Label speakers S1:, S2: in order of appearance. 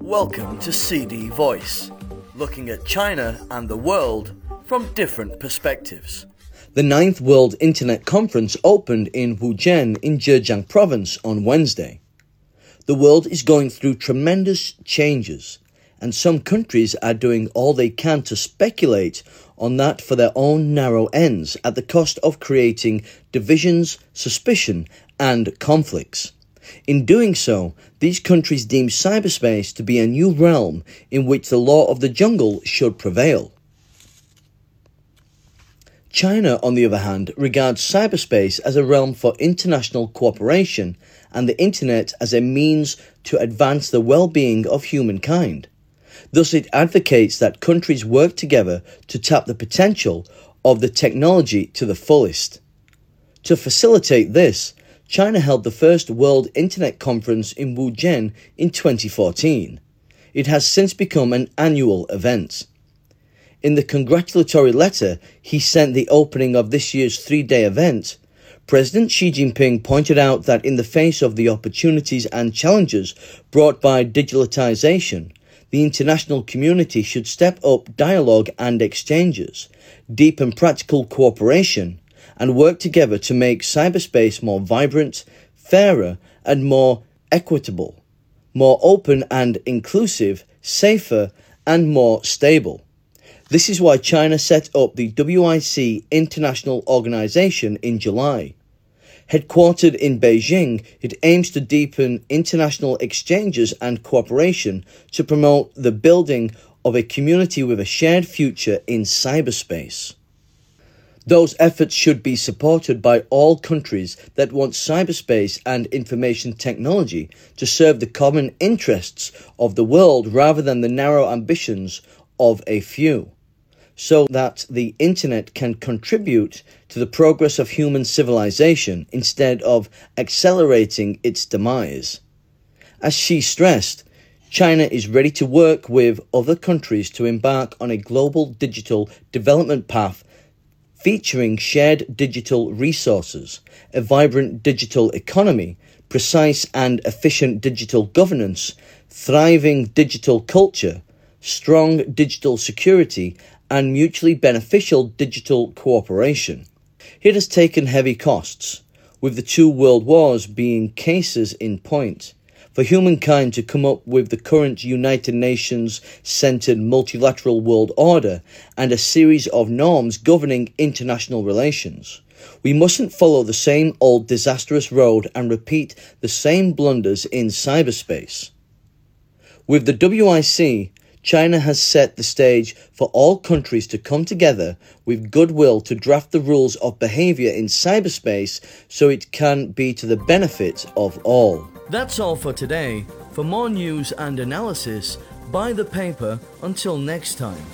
S1: Welcome to CD Voice, looking at China and the world from different perspectives.
S2: The Ninth World Internet Conference opened in Wuzhen in Zhejiang Province on Wednesday. The world is going through tremendous changes, and some countries are doing all they can to speculate on that for their own narrow ends at the cost of creating divisions, suspicion, and conflicts. In doing so, these countries deem cyberspace to be a new realm in which the law of the jungle should prevail. China, on the other hand, regards cyberspace as a realm for international cooperation and the internet as a means to advance the well being of humankind. Thus, it advocates that countries work together to tap the potential of the technology to the fullest. To facilitate this, China held the first World Internet Conference in Wuzhen in 2014. It has since become an annual event. In the congratulatory letter he sent the opening of this year's three day event, President Xi Jinping pointed out that in the face of the opportunities and challenges brought by digitalization, the international community should step up dialogue and exchanges, deepen practical cooperation, and work together to make cyberspace more vibrant, fairer, and more equitable, more open and inclusive, safer, and more stable. This is why China set up the WIC International Organization in July. Headquartered in Beijing, it aims to deepen international exchanges and cooperation to promote the building of a community with a shared future in cyberspace. Those efforts should be supported by all countries that want cyberspace and information technology to serve the common interests of the world rather than the narrow ambitions of a few, so that the internet can contribute to the progress of human civilization instead of accelerating its demise. As Xi stressed, China is ready to work with other countries to embark on a global digital development path featuring shared digital resources, a vibrant digital economy, precise and efficient digital governance, thriving digital culture, strong digital security, and mutually beneficial digital cooperation. It has taken heavy costs, with the two world wars being cases in point for humankind to come up with the current United Nations centered multilateral world order and a series of norms governing international relations. We mustn't follow the same old disastrous road and repeat the same blunders in cyberspace. With the WIC, China has set the stage for all countries to come together with goodwill to draft the rules of behavior in cyberspace so it can be to the benefit of all.
S1: That's all for today. For more news and analysis, buy the paper. Until next time.